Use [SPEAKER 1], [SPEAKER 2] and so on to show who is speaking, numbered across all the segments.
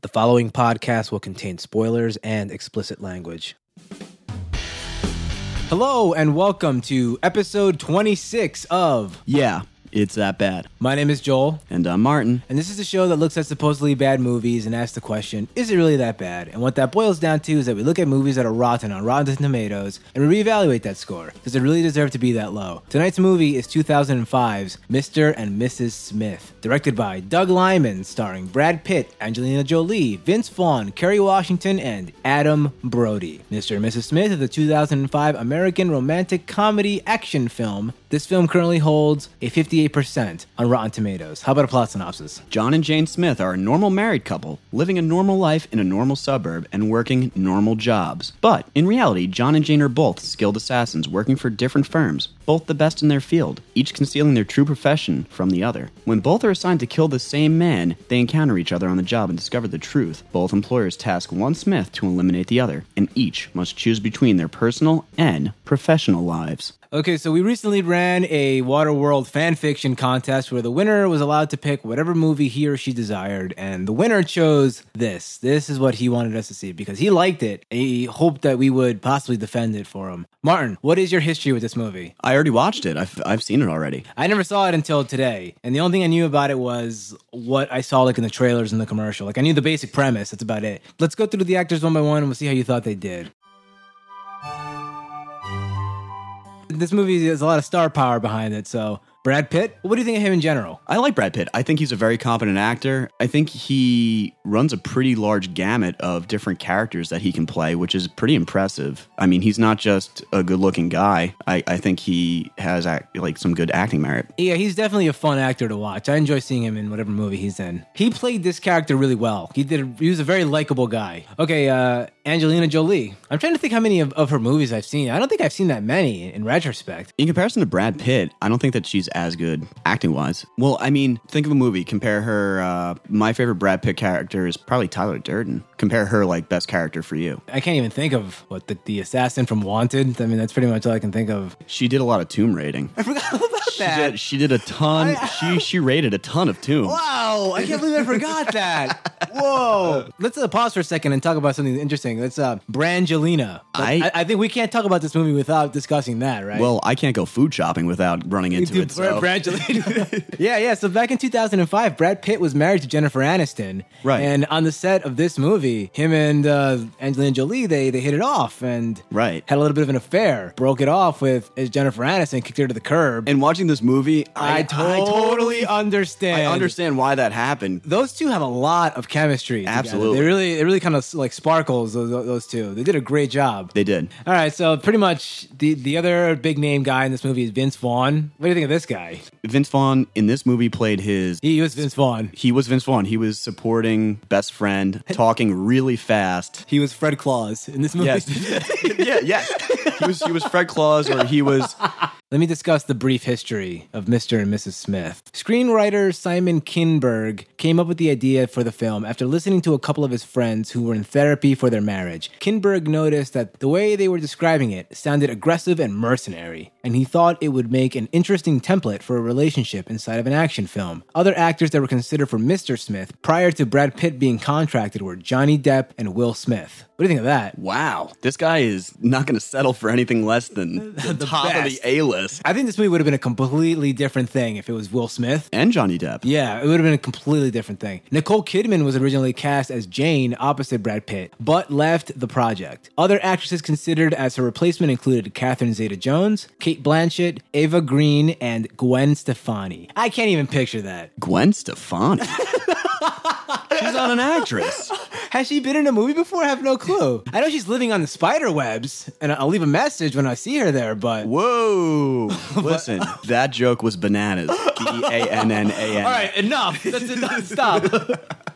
[SPEAKER 1] The following podcast will contain spoilers and explicit language. Hello, and welcome to episode 26 of
[SPEAKER 2] Yeah, it's that bad.
[SPEAKER 1] My Name is Joel,
[SPEAKER 2] And I'm Martin.
[SPEAKER 1] and this is a show that looks at supposedly bad movies and asks the question, is it really that bad? And what that boils down to is that we look at movies that are rotten on Rotten Tomatoes and we reevaluate that score. Does it really deserve to be that low? Tonight's movie is 2005's Mr. and Mrs. Smith, directed by Doug Liman, starring Brad Pitt, Angelina Jolie, Vince Vaughn, Kerry Washington, and Adam Brody. Mr. and Mrs. Smith is a 2005 American romantic comedy action film. This film currently holds a 58% on Rotten Tomatoes. How about a plot synopsis?
[SPEAKER 2] John and Jane Smith are a normal married couple living a normal life in a normal suburb and working normal jobs. But in reality, John and Jane are both skilled assassins working for different firms, both the best in their field, each concealing their true profession from the other. When both are assigned to kill the same man, they encounter each other on the job and discover the truth. Both employers task one Smith to eliminate the other, and each must choose between their personal and professional lives.
[SPEAKER 1] Okay, so we recently ran a Waterworld fan fiction contest where the winner was allowed to pick whatever movie he or she desired, and the winner chose this. This is what he wanted us to see because he liked it. He hoped that we would possibly defend it for him. Martin, what is your history with this movie?
[SPEAKER 2] I already watched it. I've, I've seen it already.
[SPEAKER 1] I never saw it until today, and the only thing I knew about it was what I saw like in the trailers and the commercial. Like I knew the basic premise. That's about it. Let's go through the actors one by one, and we'll see how you thought they did. This movie has a lot of star power behind it. So, Brad Pitt, what do you think of him in general?
[SPEAKER 2] I like Brad Pitt. I think he's a very competent actor. I think he runs a pretty large gamut of different characters that he can play, which is pretty impressive. I mean, he's not just a good-looking guy. I, I think he has act, like some good acting merit.
[SPEAKER 1] Yeah, he's definitely a fun actor to watch. I enjoy seeing him in whatever movie he's in. He played this character really well. He did. He was a very likable guy. Okay, uh, Angelina Jolie. I'm trying to think how many of, of her movies I've seen. I don't think I've seen that many in retrospect.
[SPEAKER 2] In comparison to Brad Pitt, I don't think that she's as good acting-wise. Well, I mean, think of a movie. Compare her. Uh, my favorite Brad Pitt character is probably Tyler Durden. Compare her like best character for you.
[SPEAKER 1] I can't even think of what the, the assassin from Wanted. I mean, that's pretty much all I can think of.
[SPEAKER 2] She did a lot of Tomb raiding.
[SPEAKER 1] I forgot about
[SPEAKER 2] She did, she did a ton. she she raided a ton of tombs.
[SPEAKER 1] Wow, I can't believe I forgot that. Whoa. Let's uh, pause for a second and talk about something interesting. Let's uh Brangelina.
[SPEAKER 2] I-
[SPEAKER 1] I, I think we can't talk about this movie without discussing that, right?
[SPEAKER 2] Well, I can't go food shopping without running into
[SPEAKER 1] Dude,
[SPEAKER 2] it. So.
[SPEAKER 1] Brangelina. yeah, yeah. So back in 2005, Brad Pitt was married to Jennifer Aniston.
[SPEAKER 2] Right.
[SPEAKER 1] And on the set of this movie, him and uh, Angelina Jolie, they, they hit it off and
[SPEAKER 2] Right.
[SPEAKER 1] had a little bit of an affair. Broke it off with as Jennifer Aniston kicked her to the curb.
[SPEAKER 2] And watching this movie,
[SPEAKER 1] I,
[SPEAKER 2] I,
[SPEAKER 1] totally
[SPEAKER 2] I
[SPEAKER 1] understand.
[SPEAKER 2] I understand why that happened.
[SPEAKER 1] those two have a lot of chemistry. together.
[SPEAKER 2] Absolutely.
[SPEAKER 1] they really, it really kind of like sparkles. Those, those two, they did a great job.
[SPEAKER 2] They did.
[SPEAKER 1] All right, so pretty much the the other big name guy in this movie is Vince Vaughn. What do you think of this guy?
[SPEAKER 2] Vince Vaughn in this movie played his.
[SPEAKER 1] He was Vince Vaughn.
[SPEAKER 2] He was Vince Vaughn. He was supporting best friend, talking really fast.
[SPEAKER 1] He was Fred Claus in this movie.
[SPEAKER 2] Yes. yeah, yeah. He was he was Fred Claus, or he was
[SPEAKER 1] Let me discuss the brief history of Mr. and Mrs. Smith. Screenwriter Simon Kinberg came up with the idea for the film after listening to a couple of his friends who were in therapy for their marriage. Kinberg noticed that the way they were describing it sounded aggressive and mercenary, and he thought it would make an interesting template for a relationship inside of an action film. Other actors that were considered for Mr. Smith prior to Brad Pitt being contracted were Johnny Depp and Will Smith. What do you think of that?
[SPEAKER 2] wow. This guy is not going to settle for anything less than the, top of the. A list.
[SPEAKER 1] I think this movie would have been a completely different thing if it was Will Smith.
[SPEAKER 2] And Johnny Depp.
[SPEAKER 1] Yeah, it would have been a completely different thing. Nicole Kidman was originally cast as Jane opposite Brad Pitt, but left the project. Other actresses considered as her replacement included Catherine Zeta Jones, Cate Blanchett, Eva Green, and Gwen Stefani. I can't even picture that.
[SPEAKER 2] Gwen Stefani. She's not an actress.
[SPEAKER 1] Has she been in a movie before? I have no clue. I know she's living on the spider webs, and I'll leave a message when I see her there, but.
[SPEAKER 2] Whoa. Listen, that joke was bananas. B A N N A N.
[SPEAKER 1] All right, enough. That's enough. Stop.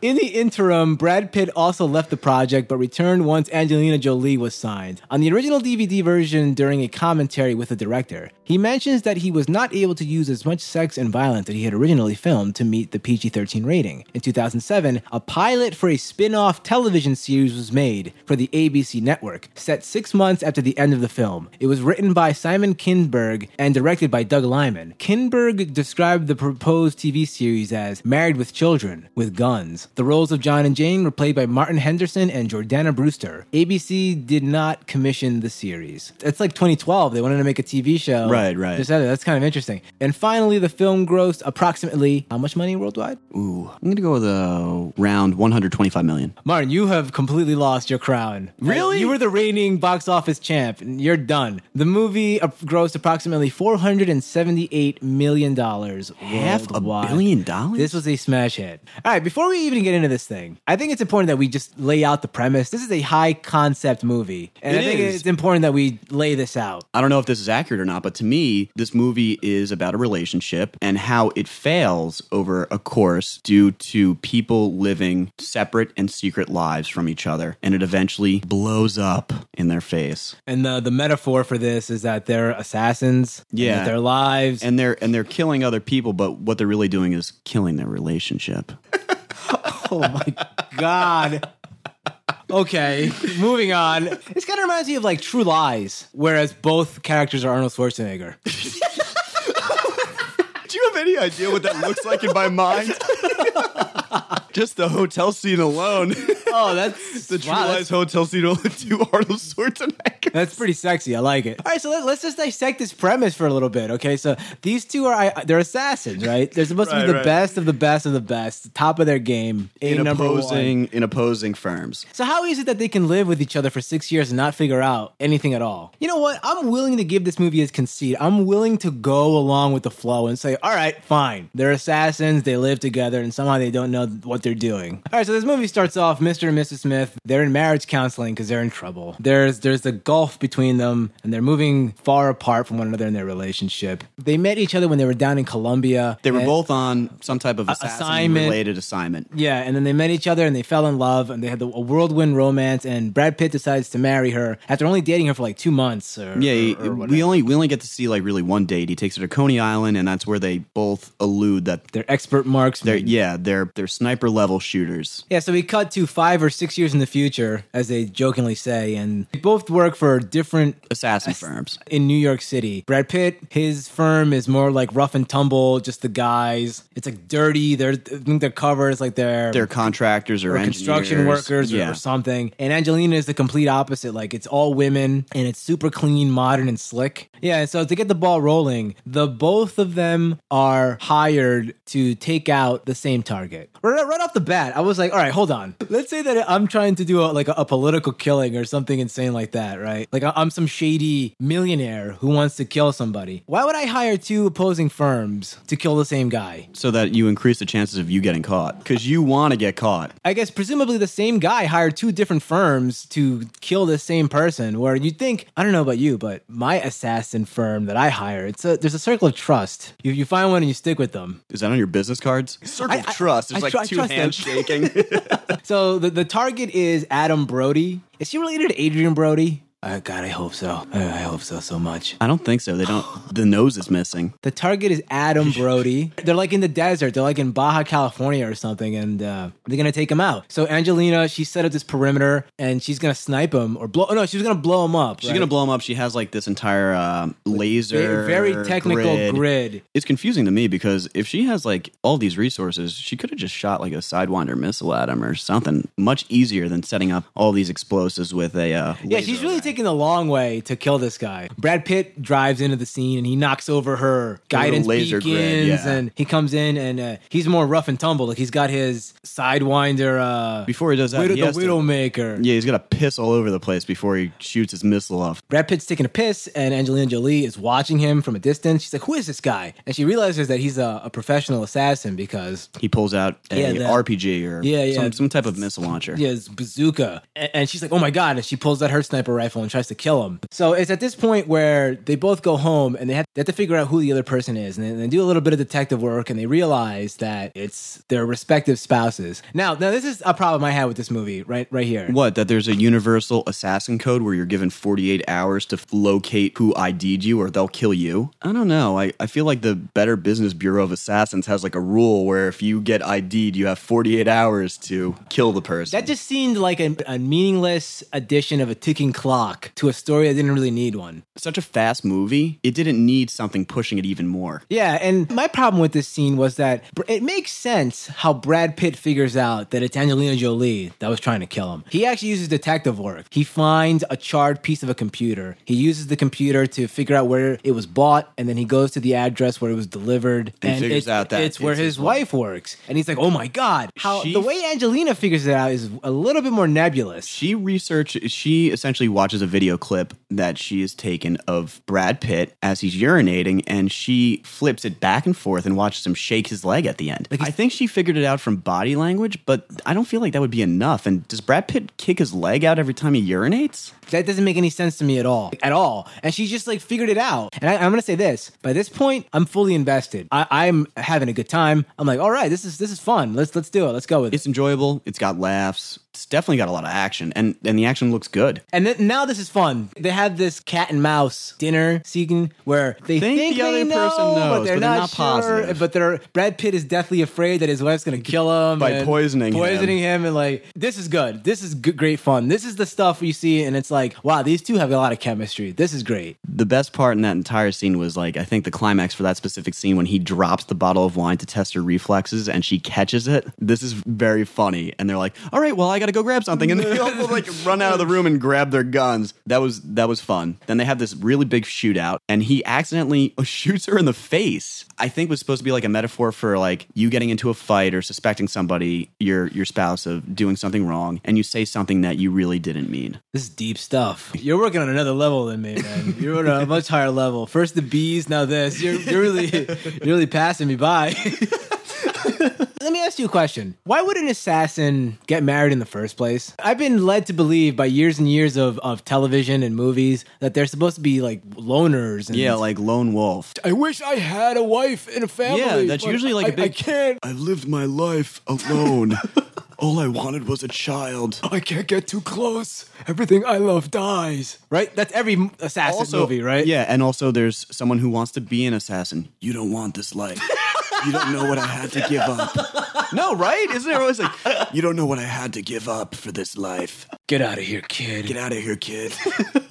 [SPEAKER 1] In the interim, Brad Pitt also left the project but returned once Angelina Jolie was signed. On the original DVD version, during a commentary with the director, he mentions that he was not able to use as much sex and violence that he had originally filmed to meet the PG 13 rating. In 2007, a pilot for a spin off television series was made for the ABC network, set six months after the end of the film. It was written by Simon Kinberg and directed by Doug Liman. Kinberg described the proposed TV series as Married with Children, with Guns. The roles of John and Jane were played by Martin Henderson and Jordana Brewster. ABC did not commission the series. It's like 2012. They wanted to make a TV show.
[SPEAKER 2] Right, right.
[SPEAKER 1] Just that's kind of interesting. And finally, the film grossed approximately how much money worldwide?
[SPEAKER 2] Ooh, I'm gonna go with a round 125 million.
[SPEAKER 1] Martin, you have completely lost your crown.
[SPEAKER 2] Really?
[SPEAKER 1] You were the reigning box office champ, and you're done. The movie uh, grossed approximately $478 million
[SPEAKER 2] Half a billion dollars?
[SPEAKER 1] This was a smash hit. All right, before we even get into this thing, I think it's important that we just lay out the premise. This is a high concept movie, and
[SPEAKER 2] It
[SPEAKER 1] I think
[SPEAKER 2] is.
[SPEAKER 1] it's important that we lay this out.
[SPEAKER 2] I don't know if this is accurate or not, but to me, this movie is about a relationship and how it fails over a course due to people living separate and secret lives from each other. And it eventually blows up in their face.
[SPEAKER 1] And the, the metaphor for this is that they're assassins,
[SPEAKER 2] Yeah.
[SPEAKER 1] their lives
[SPEAKER 2] And they're and they're killing other people, but what they're really doing is killing their relationship.
[SPEAKER 1] Oh my god. Okay, moving on. This kind of reminds me of like True Lies, whereas both characters are Arnold Schwarzenegger.
[SPEAKER 2] Do you have any idea what that looks like in my mind? Just the hotel scene alone.
[SPEAKER 1] Oh, that's
[SPEAKER 2] the True
[SPEAKER 1] wow,
[SPEAKER 2] Lies hotel scene only two Arnold Schwarzenegger.
[SPEAKER 1] That's pretty sexy. I like it. All right, so let, us just dissect this premise for a little bit. Okay, so these two are I- they're assassins, right? They're supposed to
[SPEAKER 2] Right,
[SPEAKER 1] be the
[SPEAKER 2] right.
[SPEAKER 1] best of the best of the best, top of their game, a
[SPEAKER 2] In
[SPEAKER 1] number one.
[SPEAKER 2] opposing in opposing firms.
[SPEAKER 1] So how is it that they can live with each other for six years and not figure out anything at all? You know what? I'm willing to give this movie its conceit. I'm willing to go along with the flow and say, all right, fine. They're assassins. They live together, and somehow they don't know what they're doing. All right, so this movie starts off. Mr. and Mrs. Smith. They're in marriage counseling because they're in trouble. There's there's a gulf between them, and they're moving far apart from one another in their relationship. They met each other when they were down in Colombia.
[SPEAKER 2] They were both on some type of
[SPEAKER 1] assignment.
[SPEAKER 2] related assignment.
[SPEAKER 1] yeah, and then they met each other and they fell in love and they had the, a whirlwind romance. And Brad Pitt decides to marry her after only dating her for like two months. Or,
[SPEAKER 2] Yeah,
[SPEAKER 1] or, or
[SPEAKER 2] we only we only get to see like really one date. He takes her to Coney Island, and that's where they both allude that
[SPEAKER 1] they're expert marks.
[SPEAKER 2] they're yeah they're they're sniper level shooters.
[SPEAKER 1] Yeah, so we cut to five or six years in the future, as they jokingly say, and they both work for different
[SPEAKER 2] Assassin firms.
[SPEAKER 1] in New York City. Brad Pitt, his firm is more like rough and tumble, just the guys. It's like dirty. They're I think their covers like they're
[SPEAKER 2] They're contractors or,
[SPEAKER 1] or construction workers or,
[SPEAKER 2] Yeah.
[SPEAKER 1] or something. And Angelina is the complete opposite. Like it's all women and it's super clean, modern, and slick. Yeah. And so to get the ball rolling, the both of them are hired to take out the same target. Right, right off the bat, I was like, all right, hold on. Let's say that I'm trying to do a, like a, a political killing or something insane like that, right? Like I- I'm some shady millionaire who wants to kill somebody. Why would I hire two opposing firms to kill the same guy?
[SPEAKER 2] so that you increase the chances of you getting caught because you want to get caught.
[SPEAKER 1] I guess presumably the same guy hired two different firms to kill the same person. Where you'd think, I don't know about you, but my assassin firm that I hire, it's a there's a circle of trust. You you find one and you stick with them.
[SPEAKER 2] Is that on your business cards? Circle
[SPEAKER 1] I-
[SPEAKER 2] of trust. There's
[SPEAKER 1] I
[SPEAKER 2] like
[SPEAKER 1] tr- I
[SPEAKER 2] two hands shaking.
[SPEAKER 1] So the the target is Adam Brody. Is he related to Adrien Brody? Uh, God, I hope so. I, I hope so so much.
[SPEAKER 2] I don't think so. They don't. The nose is missing.
[SPEAKER 1] The target is Adam Brody. They're like in the desert. They're like in Baja California or something, and uh, they're gonna take him out. So Angelina, she set up this perimeter, and she's gonna snipe him or blow. No, she's gonna blow him up.
[SPEAKER 2] She's gonna blow him up. She has like this entire um, laser,
[SPEAKER 1] very, very technical
[SPEAKER 2] grid.
[SPEAKER 1] grid.
[SPEAKER 2] It's confusing to me because if she has like all these resources, she could have just shot like a sidewinder missile at him or something much easier than setting up all these explosives with a. Uh,
[SPEAKER 1] Yeah, she's really
[SPEAKER 2] array.
[SPEAKER 1] Taking the long way to kill this guy. Brad Pitt drives into the scene and he knocks over her guidance
[SPEAKER 2] laser
[SPEAKER 1] beacons,
[SPEAKER 2] grid, yeah.
[SPEAKER 1] and he comes in and uh, he's more rough and tumble. Like he's got his sidewinder. Uh,
[SPEAKER 2] Before he does that,
[SPEAKER 1] Widow,
[SPEAKER 2] he
[SPEAKER 1] the Widowmaker.
[SPEAKER 2] Yeah, he's got to piss all over the place before he shoots his missile off.
[SPEAKER 1] Brad Pitt's taking a piss, and Angelina Jolie is watching him from a distance. She's like, "Who is this guy?" And she realizes that he's a, a professional assassin because
[SPEAKER 2] He pulls out a
[SPEAKER 1] Yeah,
[SPEAKER 2] RPG or
[SPEAKER 1] Yeah, yeah.
[SPEAKER 2] Some, some type of missile launcher.
[SPEAKER 1] Yeah, has bazooka. And, and she's like, "Oh my god!" And she pulls out her sniper rifle and tries to kill him. So it's at this point where they both go home and they have, they have to figure out who the other person is. And they, they do a little bit of detective work and they realize that it's their respective spouses. Now, now this is a problem I had with this movie right right here.
[SPEAKER 2] What? That there's a universal assassin code where you're given 48 hours to locate who ID'd you or they'll kill you? I don't know. I, I feel like the Better Business Bureau of Assassins has like a rule where if you get ID'd, you have 48 hours to kill the person.
[SPEAKER 1] That just seemed like a, a meaningless addition of a ticking clock to a story that didn't really need one.
[SPEAKER 2] Such a fast movie, it didn't need something pushing it even more.
[SPEAKER 1] Yeah, and my problem with this scene was that it makes sense how Brad Pitt figures out that it's Angelina Jolie that was trying to kill him. He actually uses detective work. He finds a charred piece of a computer. He uses the computer to figure out where it was bought, and then he goes to the address where it was delivered.
[SPEAKER 2] And figures
[SPEAKER 1] it's,
[SPEAKER 2] out that
[SPEAKER 1] it's where
[SPEAKER 2] it's
[SPEAKER 1] his
[SPEAKER 2] his wife.
[SPEAKER 1] wife works. And he's like, "Oh my god!" How
[SPEAKER 2] She-
[SPEAKER 1] the way Angelina figures it out is a little bit more nebulous.
[SPEAKER 2] She research she essentially watches a video clip that she has taken of Brad Pitt as he's urinating and she flips it back and forth and watches him shake his leg at the end. I think she figured it out from body language, but I don't feel like that would be enough. And does Brad Pitt kick his leg out every time he urinates?
[SPEAKER 1] That doesn't make any sense to me at all. At all. And she just like figured it out. And I, I'm gonna say this: by this point, I'm fully invested. I, I'm having a good time. I'm like, all right, this is this is fun. Let's let's do it. Let's go with it.
[SPEAKER 2] It's enjoyable. It's got laughs. It's definitely got a lot of action, and and the action looks good.
[SPEAKER 1] And then, now this is fun. They have this cat and mouse dinner scene where they
[SPEAKER 2] Think
[SPEAKER 1] think,
[SPEAKER 2] the
[SPEAKER 1] they
[SPEAKER 2] other
[SPEAKER 1] know,
[SPEAKER 2] person knows,
[SPEAKER 1] but they're
[SPEAKER 2] but they're
[SPEAKER 1] not,
[SPEAKER 2] not
[SPEAKER 1] sure.
[SPEAKER 2] positive.
[SPEAKER 1] But they're Brad Pitt is deathly afraid that his wife's gonna kill him
[SPEAKER 2] By
[SPEAKER 1] and
[SPEAKER 2] poisoning him.
[SPEAKER 1] poisoning him. and like this is good. This is good, great fun. This is the stuff you see, and it's like, wow, these two have a lot of chemistry. This is great.
[SPEAKER 2] The best part in that entire scene was like I think the climax for that specific scene when he drops the bottle of wine to test her reflexes and she catches it. This is very funny, and they're like, "All right, well, I got to go grab something," and they all like run out of the room and grab their guns. That was that was fun. Then they have this really big shootout, and he accidentally shoots her in the face. I think was supposed to be like a metaphor for like you getting into a fight or suspecting somebody, your your spouse, of doing something wrong, and you say something that you really didn't mean.
[SPEAKER 1] This is deep stuff. You're working on another level than me, man. You're on a much higher level. First the bees, now this. You're, you're really, you're really passing me by. Let me ask you a question. Why would an assassin get married in the first place? I've been led to believe by years and years of, of television and movies that they're supposed to be like loners. And
[SPEAKER 2] Yeah, like lone wolf.
[SPEAKER 1] I wish I had a wife and a family.
[SPEAKER 2] Yeah, that's
[SPEAKER 1] but
[SPEAKER 2] usually like a
[SPEAKER 1] I-
[SPEAKER 2] big-
[SPEAKER 1] I can't.
[SPEAKER 2] I lived my life alone. All I wanted was a child.
[SPEAKER 1] I can't get too close. Everything I love dies. Right? That's every assassin movie, right?
[SPEAKER 2] Yeah, and also there's someone who wants to be an assassin. You don't want this life. you don't know what I had to give up. No, right? Isn't there always like, you don't know what I had to give up for this life?
[SPEAKER 1] Get out of here, kid.
[SPEAKER 2] Get out of here, kid.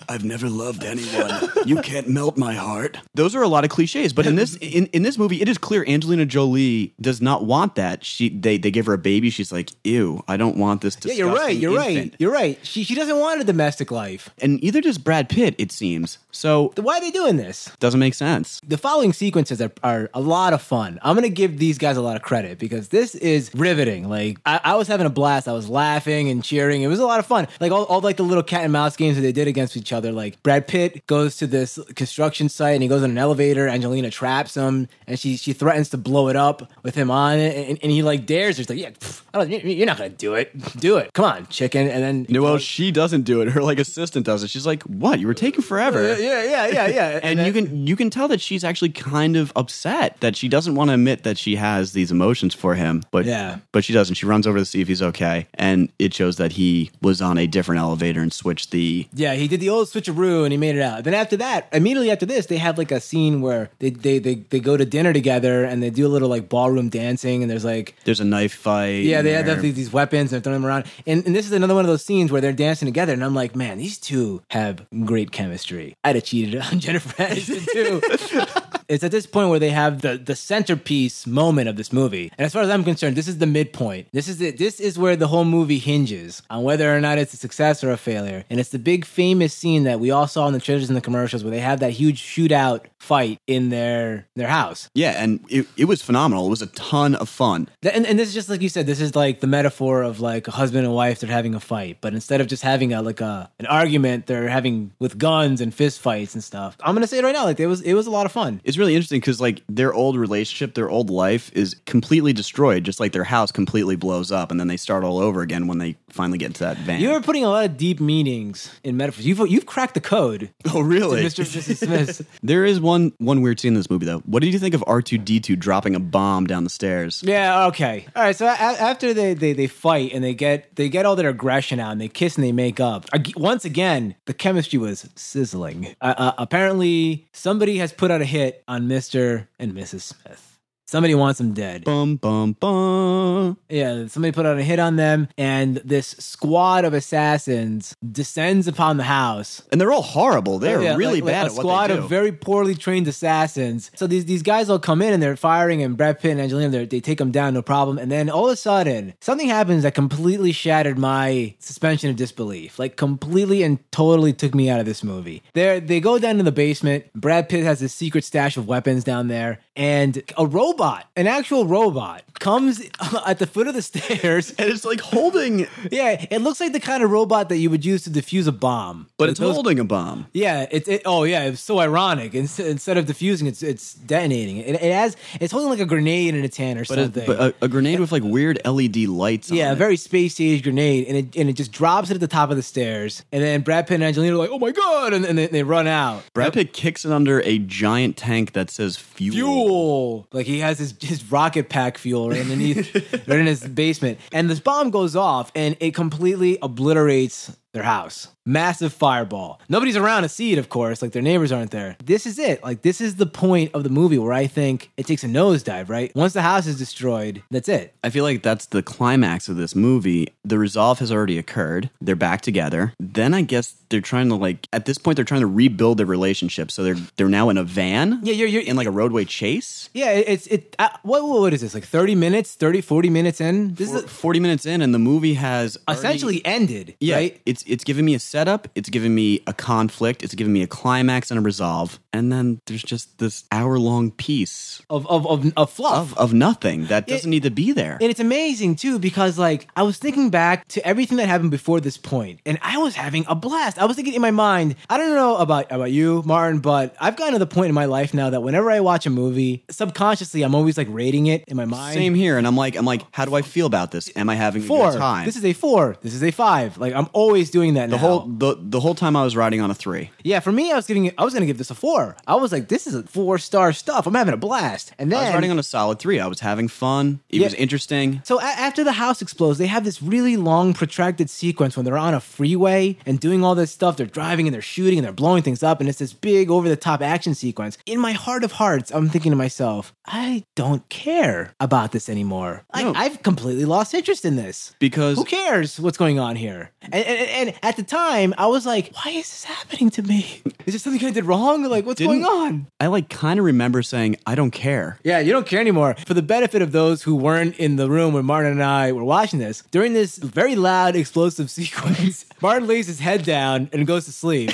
[SPEAKER 2] I've never loved anyone. You can't melt my heart. Those are a lot of cliches, but in this in, in this movie, it is clear Angelina Jolie does not want that. She they they give her a baby. She's like, ew, I don't want this.
[SPEAKER 1] Yeah, you're right. You're
[SPEAKER 2] infant."
[SPEAKER 1] right. You're right. She she doesn't want a domestic life.
[SPEAKER 2] And either does Brad Pitt. It seems so.
[SPEAKER 1] Why are they doing this?
[SPEAKER 2] Doesn't make sense.
[SPEAKER 1] The following sequences are, are a lot of fun. I'm gonna give these guys a lot of credit because this is riveting. Like I, I was having a blast. I was laughing and cheering. It was a lot of fun. Like all, all like the little cat and mouse games that they did against each other. Like Brad Pitt goes to this construction site and he goes on an elevator. Angelina traps him and she she threatens to blow it up with him on it. And, and he like dares her. He's like, yeah, pff, I don't, you- you're not gonna do it. Do it. Come on, chicken. And then
[SPEAKER 2] No, well, she doesn't do it. Her like assistant does it. She's like, "What? You were taking forever."
[SPEAKER 1] yeah, yeah, yeah, yeah.
[SPEAKER 2] And you can you can tell that she's actually kind of upset that she doesn't want to admit that she has these emotions for him, but
[SPEAKER 1] Yeah.
[SPEAKER 2] but she doesn't. She runs over to see if he's okay, and it shows that he was on a different elevator and switched the.
[SPEAKER 1] Yeah, he did the old switcheroo and he made it out. Then after that, immediately after this, they have like a scene where they they they, they go to dinner together and they do a little like ballroom dancing and there's like
[SPEAKER 2] There's a knife fight.
[SPEAKER 1] yeah, they have these, these weapons and they're throwing them around. And, and this is another one of those scenes where they're dancing together and I'm like, man, these two have great chemistry. I'd have cheated on Jennifer Aniston too. it's at this point where they have the the centerpiece moment of this movie. And as far as I'm concerned, this is the midpoint. This is it. This is where the whole movie hinges on whether or not it's a success or a failure. And it's the big famous scene that we all saw in the trailers and the commercials where they have that huge shootout fight in their their house.
[SPEAKER 2] Yeah, and it, it was phenomenal. It was a ton of fun.
[SPEAKER 1] And, and this is just like you said. This is like the metaphor of like a husband and wife. They're having a fight, but instead of just having a like a an argument, they're having with guns and fist fights and stuff. I'm gonna say it right now. Like it was it was a lot of fun.
[SPEAKER 2] it's really interesting because like their old relationship, their old life is completely destroyed, just like their house completely blows up, and then they start all over again when they finally get into that van.
[SPEAKER 1] You are putting a lot of deep meanings in metaphors. You've you've cracked the code,
[SPEAKER 2] oh, really?
[SPEAKER 1] Mr. Mrs. Smith.
[SPEAKER 2] There is one one weird scene in this movie though. What did you think of R two D two dropping a bomb down the stairs?
[SPEAKER 1] Yeah. Okay. All right. So a- after they, they they fight and they get they get all their aggression out and they kiss and they make up. Once again, the chemistry was sizzling. Uh, uh, apparently, somebody has put out a hit on Mister and Mrs. Smith. Somebody wants them dead.
[SPEAKER 2] Bum bum bum.
[SPEAKER 1] Yeah, somebody put out a hit on them, and this squad of assassins descends upon the house.
[SPEAKER 2] And they're all horrible. They're
[SPEAKER 1] Yeah,
[SPEAKER 2] really
[SPEAKER 1] like- like
[SPEAKER 2] bad
[SPEAKER 1] a
[SPEAKER 2] at what
[SPEAKER 1] squad
[SPEAKER 2] they
[SPEAKER 1] of very poorly trained assassins. So these these guys all come in and they're firing, and Brad Pitt and Angelina they're- take them down, no problem. And then all of a sudden, something happens that completely shattered my suspension of disbelief. Like completely and totally took me out of this movie. They they go down to the basement. Brad Pitt has a secret stash of weapons down there, and a robot, an actual robot, comes at the foot of the stairs.
[SPEAKER 2] and it's like holding,
[SPEAKER 1] Yeah, it looks like the kind of robot that you would use to defuse a bomb.
[SPEAKER 2] but it's
[SPEAKER 1] Those-
[SPEAKER 2] holding a bomb.
[SPEAKER 1] yeah, it's it, oh yeah, it's so ironic. Instead, instead of defusing, it's it's detonating. It, it has it's holding like a grenade in its hand or
[SPEAKER 2] But, a,
[SPEAKER 1] something.
[SPEAKER 2] but a, a grenade with like weird LED lights. on
[SPEAKER 1] yeah, a very space age grenade, and it and it just drops it at the top of the stairs. And then Brad Pitt and Angelina are like, "Oh my god!" and, and they, they run out.
[SPEAKER 2] Brad Pitt kicks it under a giant tank that says fuel.
[SPEAKER 1] Fuel, like he has his his rocket pack fuel right underneath, right in his basement, and this bomb goes off, and it completely obliterates their house. Massive fireball. Nobody's around to see it, of course. Like their neighbors aren't there. This is it. Like this is the point of the movie where I think it takes a nosedive. Right. Once the house is destroyed, that's it.
[SPEAKER 2] I feel like that's the climax of this movie. The resolve has already occurred. They're back together. Then I guess they're trying to like at this point they're trying to rebuild their relationship. So they're they're now in a van.
[SPEAKER 1] Yeah, you're- you're-
[SPEAKER 2] in like a roadway chase.
[SPEAKER 1] Yeah. It's it. Uh, what what is this? Like thirty minutes, 30, 40 minutes in. This is
[SPEAKER 2] Forty minutes in, and the movie has already-
[SPEAKER 1] essentially ended.
[SPEAKER 2] Yeah,
[SPEAKER 1] Right.
[SPEAKER 2] it's it's giving me a setup, it's giving me a conflict, it's giving me a climax and a resolve, and then there's just this hour long piece
[SPEAKER 1] Of of of, of fluff.
[SPEAKER 2] of of nothing that doesn't need to be there.
[SPEAKER 1] And it's amazing too because like I was thinking back to everything that happened before this point, and I was having a blast. I was thinking in my mind, I don't know about about you, Martin, but I've gotten to the point in my life now that whenever I watch a movie, subconsciously I'm always like rating it in my mind.
[SPEAKER 2] Same here, and I'm like, I'm like, how do I feel about this? Am I having a good time?
[SPEAKER 1] This is a four. This is a five. Like I'm always doing that
[SPEAKER 2] the
[SPEAKER 1] now.
[SPEAKER 2] whole the, the whole time I was riding on a three.
[SPEAKER 1] Yeah, for me, I was giving. I was gonna give this a four. I was like, this is a four star stuff. I'm having a blast. And then
[SPEAKER 2] I was riding on a solid three. I was having fun. It
[SPEAKER 1] Yeah.
[SPEAKER 2] was interesting.
[SPEAKER 1] So a- after the house explodes, they have this really long, protracted sequence when they're on a freeway and doing all this stuff. They're driving and they're shooting and they're blowing things up, and it's this big, over-the-top action sequence. In my heart of hearts, I'm thinking to myself, I don't care about this anymore. Like,
[SPEAKER 2] No.
[SPEAKER 1] I've completely lost interest in this.
[SPEAKER 2] Because
[SPEAKER 1] Who cares what's going on here? And, and, and at the time, I was like, why is this happening to me? Is there something I did wrong? Like, what's going on?
[SPEAKER 2] I like kind of remember saying, I don't care.
[SPEAKER 1] Yeah, you don't care anymore. For the benefit of those who weren't in the room when Martin and I were watching this, during this very loud, explosive sequence, Martin lays his head down and goes to sleep.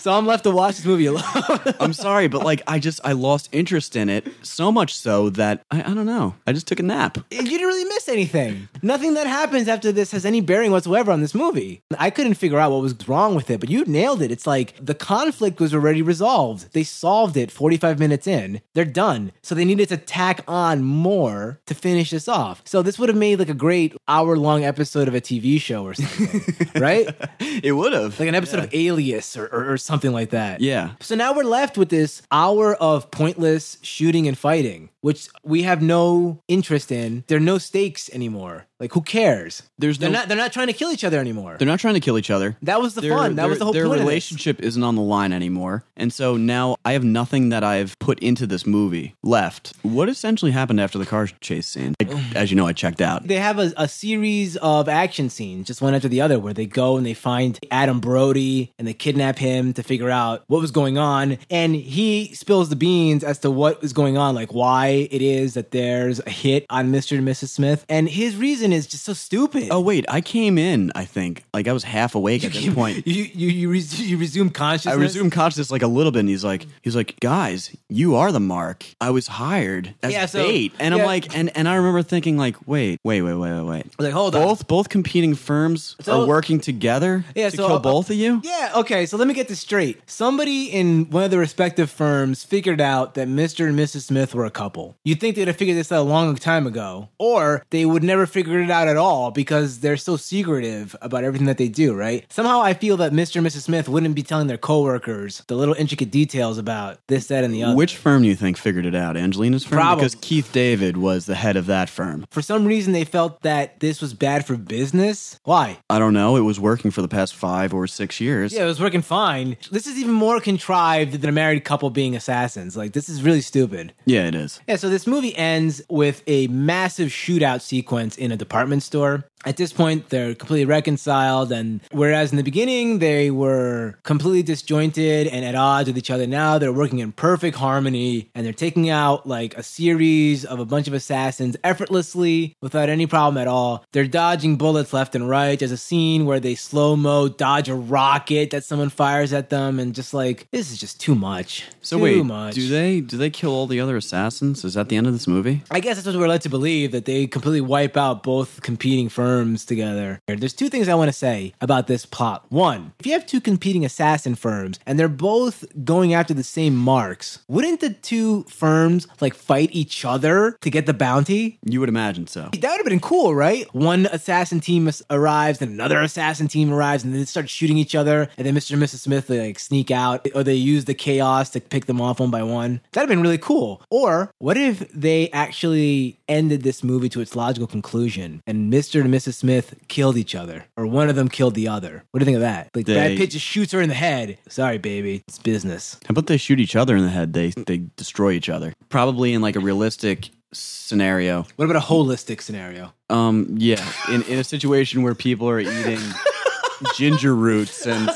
[SPEAKER 1] So I'm left to watch this movie alone.
[SPEAKER 2] I'm sorry, but like I just I lost interest in it so much so that I, I don't know. I just took a nap.
[SPEAKER 1] you didn't really miss anything. Nothing that happens after this has any bearing whatsoever on this movie. I couldn't figure out what was wrong with it, but you nailed it. It's like the conflict was already resolved. They solved it 45 minutes in. They're done. So they needed to tack on more to finish this off. So this would have made like a great hour long episode of a TV show or something, right?
[SPEAKER 2] It would have.
[SPEAKER 1] Like an episode of Alias or, or, or something like that.
[SPEAKER 2] Yeah.
[SPEAKER 1] So now we're left with this hour of pointless shooting and fighting, which we have no interest in. There are no stakes anymore. Like who cares?
[SPEAKER 2] There's
[SPEAKER 1] they're
[SPEAKER 2] no-
[SPEAKER 1] not they're not trying to kill each other anymore.
[SPEAKER 2] They're not trying to kill each other.
[SPEAKER 1] That was the
[SPEAKER 2] Their-
[SPEAKER 1] fun. That was the whole
[SPEAKER 2] Their
[SPEAKER 1] point of this.
[SPEAKER 2] relationship isn't on the line anymore, and so now I have nothing that I've put into this movie left. What essentially happened after the car chase scene? Like, as you know, I checked out.
[SPEAKER 1] They have a, a series of action scenes, just one after the other, where they go and they find Adam Brody and they kidnap him to figure out what was going on. And he spills the beans as to what is going on. Like, why why it is that there's a hit on Mr. and Mrs. Smith, and his reason is just so stupid.
[SPEAKER 2] Oh wait, I came in. I think like I was half awake at this point.
[SPEAKER 1] You you you, res- you resume consciousness.
[SPEAKER 2] I resumed consciousness like a little bit, and he's like, he's like, guys, you are the mark. I was hired as
[SPEAKER 1] Yeah, so-
[SPEAKER 2] bait, and
[SPEAKER 1] yeah.
[SPEAKER 2] I'm like, and and I remember thinking like, wait, wait, wait, wait, wait, wait.
[SPEAKER 1] Like, hold on.
[SPEAKER 2] both both competing firms
[SPEAKER 1] So-
[SPEAKER 2] are working together
[SPEAKER 1] Yeah,
[SPEAKER 2] to
[SPEAKER 1] so,
[SPEAKER 2] kill
[SPEAKER 1] uh,
[SPEAKER 2] both of you.
[SPEAKER 1] Yeah, okay, so let me get this straight. Somebody in one of the respective firms figured out that Mr. and Mrs. Smith were a couple. You'd think they'd have figured this out a long time ago, or they would never figure it out at all because they're so secretive about everything that they do, right? Somehow I feel that Mr. and Mrs. Smith wouldn't be telling their coworkers the little intricate details about this, that, and the other.
[SPEAKER 2] Which firm do you think figured it out? Angelina's firm,
[SPEAKER 1] Probably.
[SPEAKER 2] because Keith David was the head of that firm.
[SPEAKER 1] for some reason they felt that this was bad for business. Why?
[SPEAKER 2] I don't know. It was working for the past five or six years.
[SPEAKER 1] Yeah, it was working fine. This is even more contrived than a married couple being assassins. Like, this is really stupid.
[SPEAKER 2] yeah, it is.
[SPEAKER 1] Yeah, so this movie ends with a massive shootout sequence in a department store. At this point, they're completely reconciled, and whereas in the beginning they were completely disjointed and at odds with each other, now they're working in perfect harmony and they're taking out like a series of a bunch of assassins effortlessly without any problem at all. They're dodging bullets left and right. There's a scene where they slow mo dodge a rocket that someone fires at them, and just like this is just too much.
[SPEAKER 2] So
[SPEAKER 1] too
[SPEAKER 2] wait,
[SPEAKER 1] much.
[SPEAKER 2] do they do they kill all the other assassins? Is that the end of this movie?
[SPEAKER 1] I guess that's what we're led to believe that they completely wipe out both competing firms together. There's two things I want to say about this plot. One, if you have two competing assassin firms and they're both going after the same marks, wouldn't the two firms like fight each other to get the bounty?
[SPEAKER 2] You would imagine so.
[SPEAKER 1] That would have been cool, right? One assassin team arrives, and another assassin team arrives, and then they start shooting each other. And then Mr. and Mrs. Smith they like sneak out, or they use the chaos to pick them off one by one. That'd have been really cool. Or what if they actually ended this movie to its logical conclusion, and Mr. and Mrs. Smith killed each other, or one of them killed the other? What do you think of that? Like
[SPEAKER 2] They-
[SPEAKER 1] Brad Pitt just shoots her in the head. Sorry, baby, it's business.
[SPEAKER 2] How about they shoot each other in the head? They they destroy each other. Probably in like a realistic scenario.
[SPEAKER 1] What about a holistic scenario?
[SPEAKER 2] Um, yeah, in in a situation where people are eating ginger roots and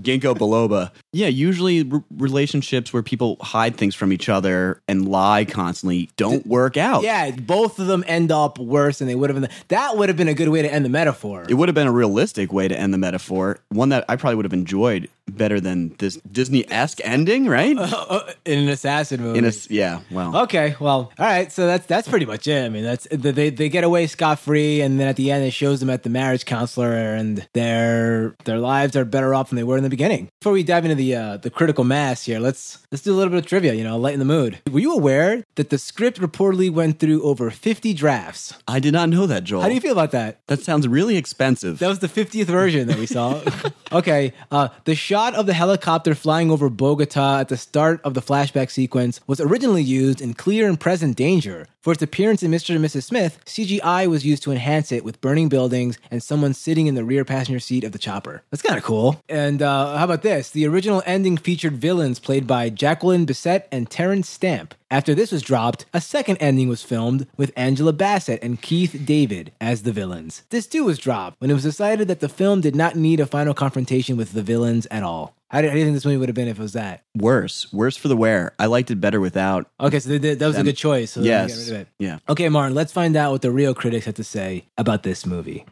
[SPEAKER 2] ginkgo biloba. Yeah, usually r- relationships where people hide things from each other and lie constantly don't work out.
[SPEAKER 1] Yeah, both of them end up worse than they would have been. That would have been a good way to end the metaphor.
[SPEAKER 2] It would have been a realistic way to end the metaphor, one that I probably would have enjoyed better than this Disney esque ending, right?
[SPEAKER 1] Uh, uh, in an assassin movie.
[SPEAKER 2] In a yeah, well,
[SPEAKER 1] okay, well, all right. So that's that's pretty much it. I mean, that's they they get away scot free, and then at the end, it shows them at the marriage counselor, and their their lives are better off than they were in the beginning. Before we dive into the uh, the critical mass here, let's let's do a little bit of trivia. You know, lighten the mood. Were you aware that the script reportedly went through over fifty drafts?
[SPEAKER 2] I did not know that, Joel.
[SPEAKER 1] How do you feel about that?
[SPEAKER 2] that sounds really expensive.
[SPEAKER 1] That was the 50th version that we saw. okay, uh, the shot of the helicopter flying over Bogota at the start of the flashback sequence was originally used in Clear and Present Danger. For its appearance in Mr. and Mrs. Smith, CGI was used to enhance it with burning buildings and someone sitting in the rear passenger seat of the chopper. That's kind of cool. And uh, Uh, how about this? The original ending featured villains played by Jacqueline Bisset and Terence Stamp. After this was dropped, a second ending was filmed with Angela Bassett and Keith David as the villains. This too was dropped when it was decided that the film did not need a final confrontation with the villains at all. How do, how do you think this movie would have been if it was that?
[SPEAKER 2] worse, worse for the wear. I liked it better without.
[SPEAKER 1] Okay, so th- th- that was a good choice. So
[SPEAKER 2] yes,
[SPEAKER 1] got rid of it.
[SPEAKER 2] yeah.
[SPEAKER 1] Okay, Martin, let's find out what the real critics had to say about this movie.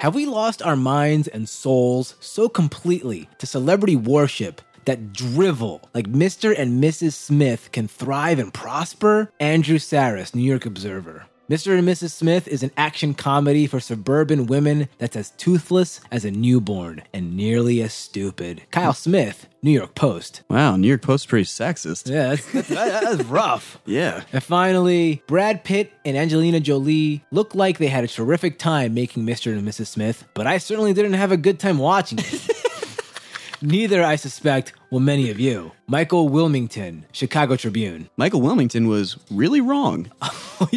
[SPEAKER 1] Have we lost our minds and souls so completely to celebrity worship that drivel like Mr. and Mrs. Smith can thrive and prosper? Andrew Sarris, New York Observer. Mr. and Mrs. Smith is an action comedy for suburban women that's as toothless as a newborn and nearly as stupid. Kyle Smith, New York Post.
[SPEAKER 2] Wow, New York Post pretty sexist.
[SPEAKER 1] Yeah, that's, that's, that's rough.
[SPEAKER 2] Yeah.
[SPEAKER 1] And finally, Brad Pitt and Angelina Jolie look like they had a terrific time making Mr. and Mrs. Smith, but I certainly didn't have a good time watching it. Neither, I suspect, will many of you. Michael Wilmington, Chicago Tribune.
[SPEAKER 2] Michael Wilmington was really wrong.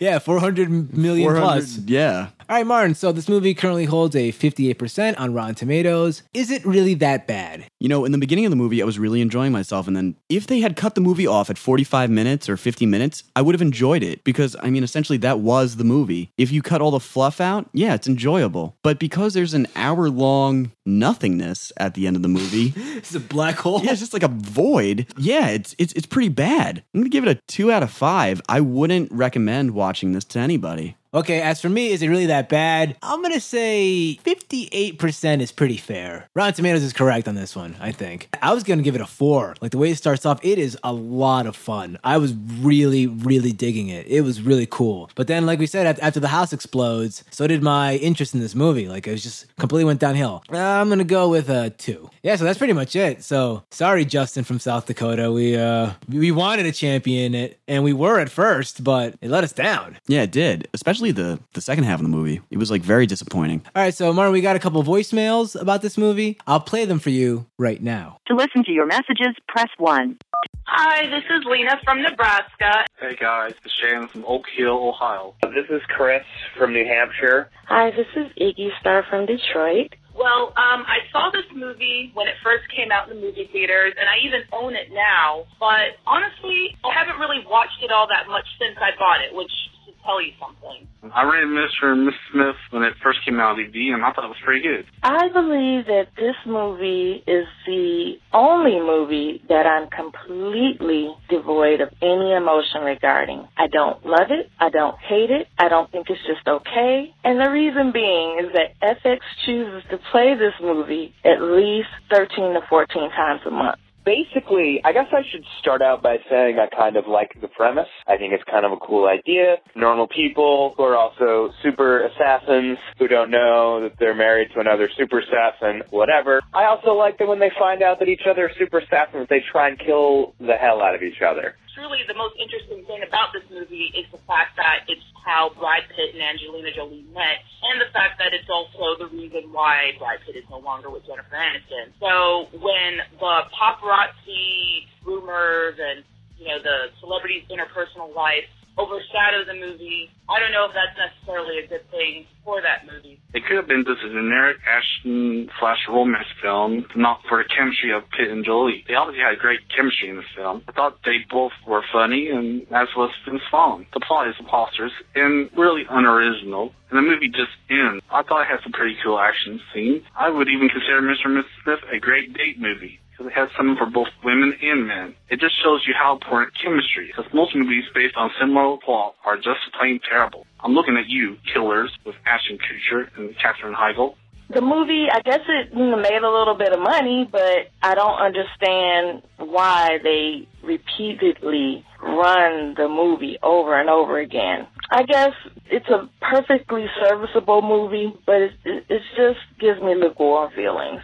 [SPEAKER 1] yeah, 400 million
[SPEAKER 2] 400
[SPEAKER 1] plus.
[SPEAKER 2] Yeah.
[SPEAKER 1] All right, Martin, so this movie currently holds a 58% on Rotten Tomatoes. Is it really that bad?
[SPEAKER 2] You know, in the beginning of the movie, I was really enjoying myself. And then if they had cut the movie off at 45 minutes or 50 minutes, I would have enjoyed it because, I mean, essentially that was the movie. If you cut all the fluff out, yeah, it's enjoyable. But because there's an hour long nothingness at the end of the movie,
[SPEAKER 1] is a black hole.
[SPEAKER 2] Yeah, it's just like a void. Yeah, it's it's it's pretty bad. I'm gonna give it a two out of five. I wouldn't recommend watching this to anybody.
[SPEAKER 1] Okay, as for me, is it really that bad? I'm gonna say 58% is pretty fair. Rotten Tomatoes is correct on this one, I think. I was gonna give it a four. Like the way it starts off, it is a lot of fun. I was really, really digging it. It was really cool. But then, like we said, after the house explodes, so did my interest in this movie. Like it was just completely went downhill. Uh, I'm gonna go with a two. Yeah, so that's pretty much it. So sorry, Justin from South Dakota. We uh we wanted a champion it, and we were at first, but it let us down.
[SPEAKER 2] Yeah, it did. Especially the the second half of the movie. It was like very disappointing.
[SPEAKER 1] All right, so Martin, we got a couple voicemails about this movie. I'll play them for you right now.
[SPEAKER 3] To listen to your messages, press 1.
[SPEAKER 4] Hi, this is Lena from Nebraska.
[SPEAKER 5] Hey guys, it's Shane from Oak Hill, Ohio.
[SPEAKER 6] This is Chris from New Hampshire.
[SPEAKER 7] Hi, this is Iggy Star from Detroit.
[SPEAKER 4] Well, um, I saw this movie when it first came out in the movie theaters, and I even own it now. But honestly, I haven't really watched it all that much since I bought it, which should tell you something.
[SPEAKER 5] I rented Mr. and Miss Smith when it first came out on DVD, and I thought it was pretty good.
[SPEAKER 7] I believe that this movie is the only movie that I'm completely devoid of any emotion regarding. I don't love it. I don't hate it. I don't think it's just okay. And the reason being is that FX chooses to play this movie at least 13 to 14 times a month.
[SPEAKER 6] Basically, I guess I should start out by saying I kind of like the premise. I think it's kind of a cool idea. Normal people who are also super assassins who don't know that they're married to another super assassin, whatever. I also like that when they find out that each other are super assassins, they try and kill the hell out of each other.
[SPEAKER 4] Truly, the most interesting thing about this movie is the fact that it's how Brad Pitt and Angelina Jolie met, and the fact that it's also the reason why Brad Pitt is no longer with Jennifer Aniston. So when the paparazzi rumors and you know the celebrities' interpersonal life overshadow the movie, I don't know if that's necessarily a good thing for that movie.
[SPEAKER 5] It could have been just a generic action slash romance film, not for the chemistry of Pitt and Jolie. They obviously had great chemistry in the film. I thought they both were funny, and as was Vince Vaughn. The plot is preposterous and really unoriginal, and the movie just ends. I thought it had some pretty cool action scenes. I would even consider Mr. and Mrs. Smith a great date movie. Because it has something for both women and men. It just shows you how important chemistry is. Because most movies based on similar plot are just plain terrible. I'm looking at you, Killers, with Ashton Kutcher and Katherine Heigl.
[SPEAKER 7] The movie, I guess it made a little bit of money, but I don't understand why they repeatedly run the movie over and over again. I guess it's a perfectly serviceable movie, but it, it, it just gives me lukewarm feelings.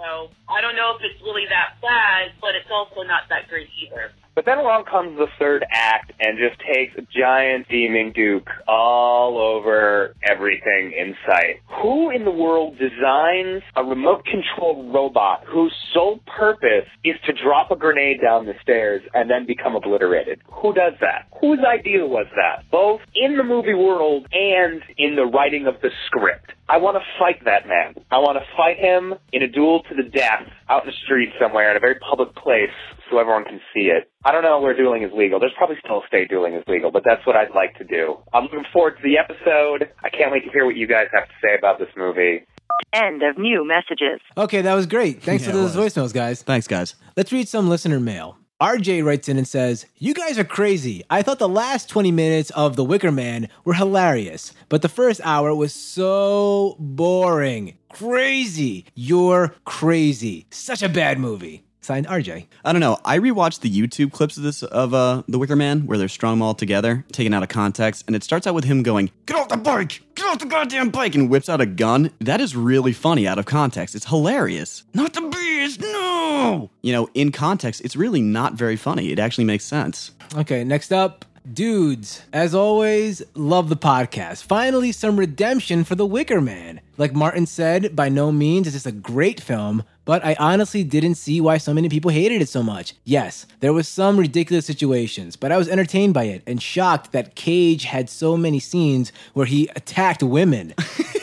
[SPEAKER 4] So I don't know if it's really that bad, but it's also not that great either.
[SPEAKER 6] But then along comes the third act and just takes a giant steaming Duke all over everything in sight. Who in the world designs a remote controlled robot whose sole purpose is to drop a grenade down the stairs and then become obliterated? Who does that? Whose idea was that? Both in the movie world and in the writing of the script. I want to fight that man. I want to fight him in a duel to the death out in the street somewhere in a very public place so everyone can see it. I don't know where dueling is legal. There's probably still a state dueling is legal, but that's what I'd like to do. I'm looking forward to the episode. I can't wait to hear what you guys have to say about this movie.
[SPEAKER 3] End of new messages.
[SPEAKER 1] Okay, that was great. Thanks
[SPEAKER 2] Yeah,
[SPEAKER 1] for
[SPEAKER 2] it
[SPEAKER 1] those
[SPEAKER 2] was.
[SPEAKER 1] voicemails, guys.
[SPEAKER 2] Thanks, guys.
[SPEAKER 1] Let's read some listener mail. RJ writes in and says, You guys are crazy. I thought the last 20 minutes of The Wicker Man were hilarious, but the first hour was so boring. Crazy. You're crazy. Such a bad movie. Signed RJ.
[SPEAKER 2] I don't know. I rewatched the YouTube clips of this of uh the Wicker Man where they're strung all together, taken out of context, and it starts out with him going, "Get off the bike! Get off the goddamn bike!" and whips out a gun. That is really funny out of context. It's hilarious. Not the bees, no. You know, in context, it's really not very funny. It actually makes sense.
[SPEAKER 1] Okay, next up. Dudes, as always, love the podcast. Finally, some redemption for The Wicker Man. Like Martin said, by no means is this a great film, but I honestly didn't see why so many people hated it so much. Yes, there was some ridiculous situations, but I was entertained by it and shocked that Cage had so many scenes where he attacked women.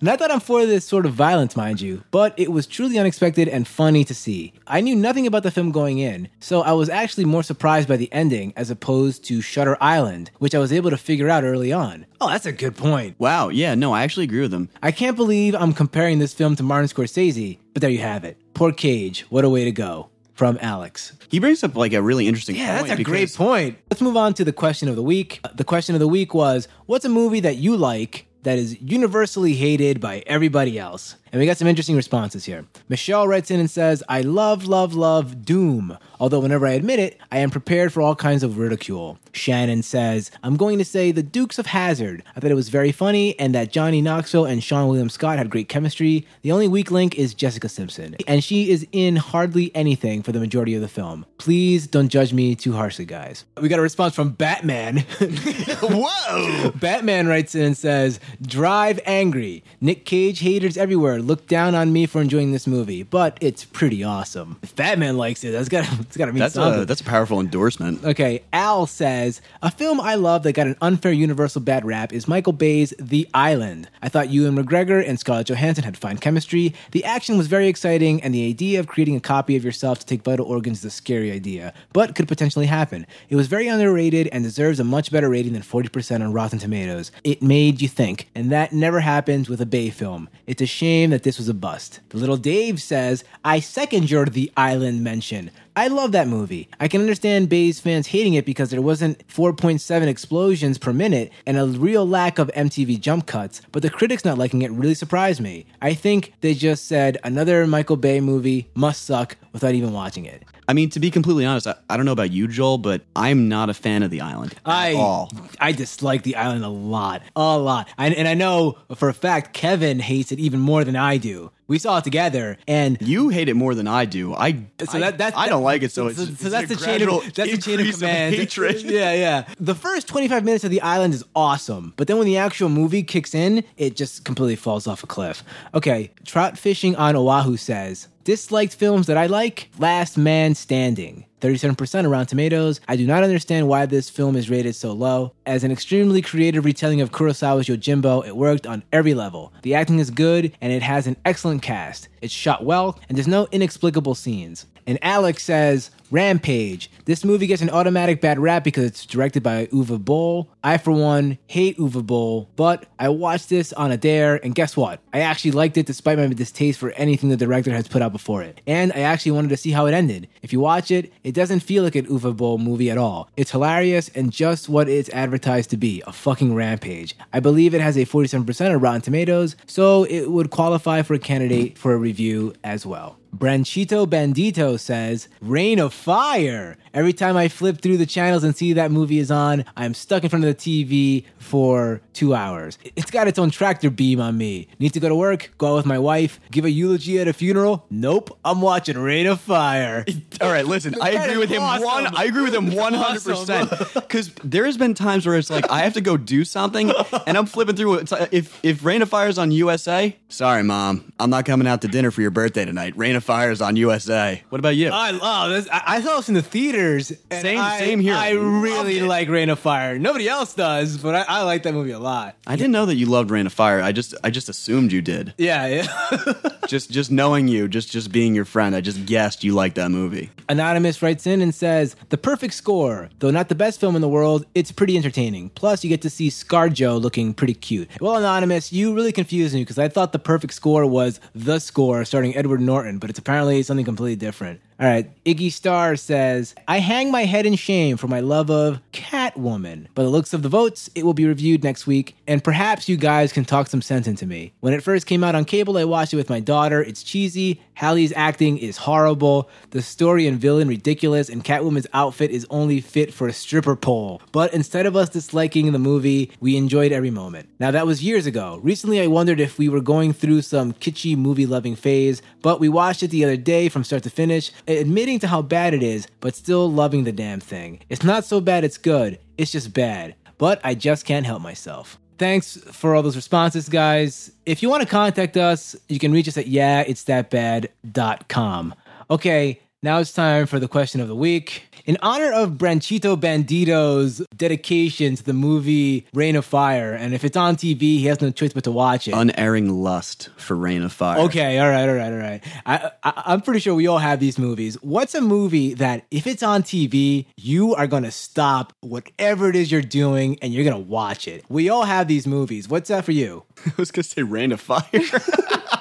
[SPEAKER 1] Not that I'm for this sort of violence, mind you, but it was truly unexpected and funny to see. I knew nothing about the film going in, so I was actually more surprised by the ending as opposed to Shutter Island, which I was able to figure out early on. Oh, that's a good point.
[SPEAKER 2] Wow, yeah, no, I actually agree with him.
[SPEAKER 1] I can't believe I'm comparing this film to Martin Scorsese, But there you have it. Poor Cage. What a way to go. From Alex.
[SPEAKER 2] He brings up like a really interesting
[SPEAKER 1] Yeah,
[SPEAKER 2] point.
[SPEAKER 1] that's a great point. Let's move on to the question of the week. The question of the week was What's a movie that you like that is universally hated by everybody else? And we got some interesting responses here. Michelle writes in and says, I love, love, love Doom. Although, whenever I admit it, I am prepared for all kinds of ridicule. Shannon says, I'm going to say The Dukes of Hazzard. I thought it was very funny and that Johnny Knoxville and Seann William Scott had great chemistry. The only weak link is Jessica Simpson, and she is in hardly anything for the majority of the film. Please don't judge me too harshly, guys. We got a response from Batman.
[SPEAKER 2] Whoa!
[SPEAKER 1] Batman writes in and says, Drive angry. Nick Cage haters everywhere look down on me for enjoying this movie, but it's pretty awesome. If Batman likes it, that's gotta, it's gotta mean
[SPEAKER 2] That's
[SPEAKER 1] something.
[SPEAKER 2] a that's a powerful endorsement.
[SPEAKER 1] Okay, Al says a film I love that got an unfair Universal bad rap is Michael Bay's The Island. I thought Ewan McGregor and Scarlett Johansson had fine chemistry. The action was very exciting, and the idea of creating a copy of yourself to take vital organs is a scary idea, but could potentially happen. It was very underrated and deserves a much better rating than 40% on Rotten Tomatoes. It made you think, and that never happens with a Bay film. It's a shame that this was a bust. The little Dave says, I second your The Island mention. I love that movie. I can understand Bay's fans hating it because there wasn't 4.7 explosions per minute and a real lack of MTV jump cuts, but the critics not liking it really surprised me. I think they just said another Michael Bay movie must suck without even watching it.
[SPEAKER 2] I mean, to be completely honest, I, I don't know about you, Joel, but I'm not a fan of the island at
[SPEAKER 1] I
[SPEAKER 2] all.
[SPEAKER 1] I dislike the island a lot, a lot, I, and I know for a fact Kevin hates it even more than I do. We saw it together, and
[SPEAKER 2] You hate it more than I do. I
[SPEAKER 1] so that, that's
[SPEAKER 2] I don't like it. So,
[SPEAKER 1] so,
[SPEAKER 2] it's,
[SPEAKER 1] so
[SPEAKER 2] it's
[SPEAKER 1] that's
[SPEAKER 2] a
[SPEAKER 1] the chain of that's the chain of command.
[SPEAKER 2] hatred.
[SPEAKER 1] Yeah, yeah. The first 25 minutes of the island is awesome, but then when the actual movie kicks in, it just completely falls off a cliff. Okay, trout fishing on Oahu says disliked films that I like. Last Man Standing. 37% around tomatoes. I do not understand why this film is rated so low. As an extremely creative retelling of Kurosawa's Yojimbo, it worked on every level. The acting is good and it has an excellent cast. It's shot well and there's no inexplicable scenes. And Alex says, Rampage. This movie gets an automatic bad rap because it's directed by Uwe Boll. I, for one, hate Uwe Boll, but I watched this on a dare, and guess what? I actually liked it despite my distaste for anything the director has put out before it. And I actually wanted to see how it ended. If you watch it, it doesn't feel like an Uwe Boll movie at all. It's hilarious and just what it's advertised to be a fucking rampage. I believe it has a 47% of Rotten Tomatoes, so it would qualify for a candidate for a review as well. Branchito Bandito says, Reign of Fire. Every time I flip through the channels and see that movie is on, I'm stuck in front of the TV for two hours. It's got its own tractor beam on me. Need to go to work, go out with my wife, give a eulogy at a funeral? Nope, I'm watching Reign of Fire.
[SPEAKER 2] All right, listen. I agree with him
[SPEAKER 1] awesome.
[SPEAKER 2] one. I agree with him one hundred percent. Because there has been times where it's like I have to go do something, and I'm flipping through. It's like, if if Reign of Fire is on USA, sorry, mom, I'm not coming out to dinner for your birthday tonight. Reign of Fire is on USA. What about you?
[SPEAKER 1] I love this. I, I saw this in the theaters. and
[SPEAKER 2] Same-
[SPEAKER 1] I-
[SPEAKER 2] same here.
[SPEAKER 1] I really like Reign of Fire. Nobody else does, but I, I like that movie a lot.
[SPEAKER 2] I didn't know that you loved Reign of Fire. I just I just assumed you did.
[SPEAKER 1] Yeah, yeah.
[SPEAKER 2] just just knowing you, just just being your friend, I just guessed you liked that movie.
[SPEAKER 1] Anonymous writes in and says, The perfect score. Though not the best film in the world, it's pretty entertaining. Plus, you get to see Scarjo looking pretty cute. Well, Anonymous, you really confused me because I thought the perfect score was The Score starring Edward Norton, but it's apparently something completely different. All right, Iggy Star says, I hang my head in shame for my love of Catwoman. By the looks of the votes, it will be reviewed next week, and perhaps you guys can talk some sense into me. When it first came out on cable, I watched it with my daughter. It's cheesy. Halle's acting is horrible. The story and villain ridiculous, and Catwoman's outfit is only fit for a stripper pole. But instead of us disliking the movie, we enjoyed every moment. Now, that was years ago. Recently, I wondered if we were going through some kitschy movie loving phase, but we watched it the other day from start to finish, admitting to how bad it is, but still loving the damn thing. It's not so bad it's good, it's just bad. But I just can't help myself. Thanks for all those responses, guys. If you want to contact us, you can reach us at yeahitsthatbad.com. Okay, now it's time for the question of the week. In honor of Branchito Bandito's dedication to the movie Reign of Fire, and if it's on TV, he has no choice but to watch it.
[SPEAKER 2] Unerring lust for Reign of Fire.
[SPEAKER 1] Okay, all right, all right, all right. I, I, I'm pretty sure we all have these movies. What's a movie that if it's on TV, you are gonna stop whatever it is you're doing and you're gonna watch it? We all have these movies. What's that for you?
[SPEAKER 2] I was gonna say Reign of Fire.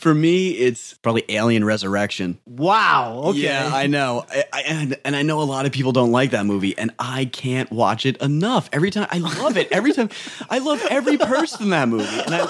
[SPEAKER 2] For me, it's probably Alien Resurrection.
[SPEAKER 1] Wow. Okay.
[SPEAKER 2] Yeah, I know. I, I, and, and I know a lot of people don't like that movie, and I can't watch it enough. Every time, I love it. Every time, I love every person in that movie. And I,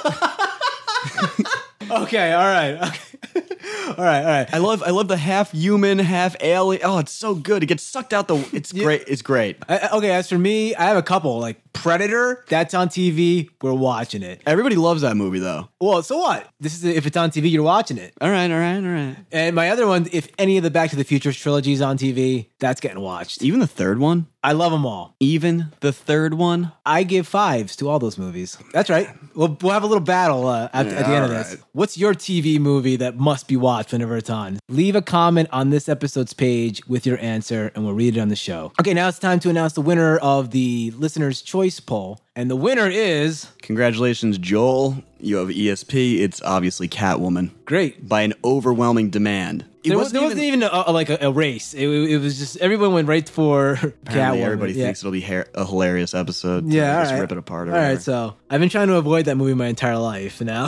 [SPEAKER 1] okay. All right. Okay. All right. All right.
[SPEAKER 2] I love, I love the half human, half alien. Oh, it's so good. It gets sucked out the. It's great. It's great.
[SPEAKER 1] I- okay. As for me, I have a couple. Like Predator. That's on TV. We're watching it.
[SPEAKER 2] Everybody loves that movie, though.
[SPEAKER 1] Well, so what? This is if it's on TV, you're watching it.
[SPEAKER 2] All right, all right, all right.
[SPEAKER 1] And my other one, if any of the Back to the Future trilogies on TV, that's getting watched.
[SPEAKER 2] Even the third one.
[SPEAKER 1] I love them all.
[SPEAKER 2] Even the third one.
[SPEAKER 1] I give fives to all those movies. That's right. We'll, we'll have a little battle uh, at, at the end of this.
[SPEAKER 2] alright.
[SPEAKER 1] What's your TV movie that must be watched whenever it's on? Leave a comment on this episode's page with your answer, and we'll read it on the show. Okay, now it's time to announce the winner of the listener's choice poll. And the winner is
[SPEAKER 2] Congratulations, Joel. You have ESP. It's obviously Catwoman
[SPEAKER 1] great.
[SPEAKER 2] by an overwhelming demand. It
[SPEAKER 1] There, was, there wasn't even a, a- like a, a race. It, it was just everyone went right for Catwoman.
[SPEAKER 2] everybody
[SPEAKER 1] yeah.
[SPEAKER 2] thinks it'll be ha- a hilarious episode.
[SPEAKER 1] Yeah,
[SPEAKER 2] just
[SPEAKER 1] right.
[SPEAKER 2] rip it apart.
[SPEAKER 1] All right,
[SPEAKER 2] whatever.
[SPEAKER 1] so I've been trying to avoid that movie my entire life. Now,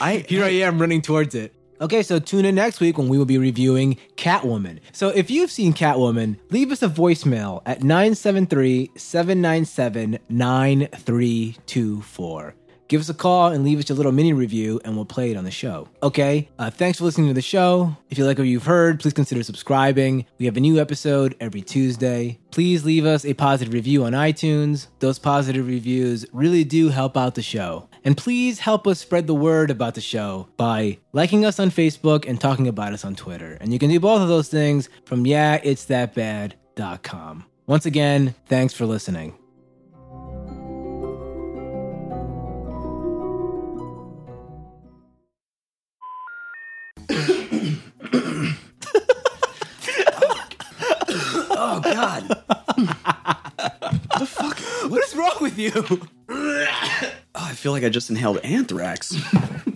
[SPEAKER 2] I
[SPEAKER 1] here I am running towards it. Okay, so tune in next week when we will be reviewing Catwoman. So if you've seen Catwoman, leave us a voicemail at 973 797 9324. Give us a call and leave us your little mini review, and we'll play it on the show. Okay, uh, thanks for listening to the show. If you like what you've heard, please consider subscribing. We have a new episode every Tuesday. Please leave us a positive review on iTunes. Those positive reviews really do help out the show. And please help us spread the word about the show by liking us on Facebook and talking about us on Twitter. And you can do both of those things from yeahitsthatbad.com. Once again, thanks for listening.
[SPEAKER 2] oh God,
[SPEAKER 1] What is wrong with you?
[SPEAKER 2] oh, I feel like I just inhaled anthrax.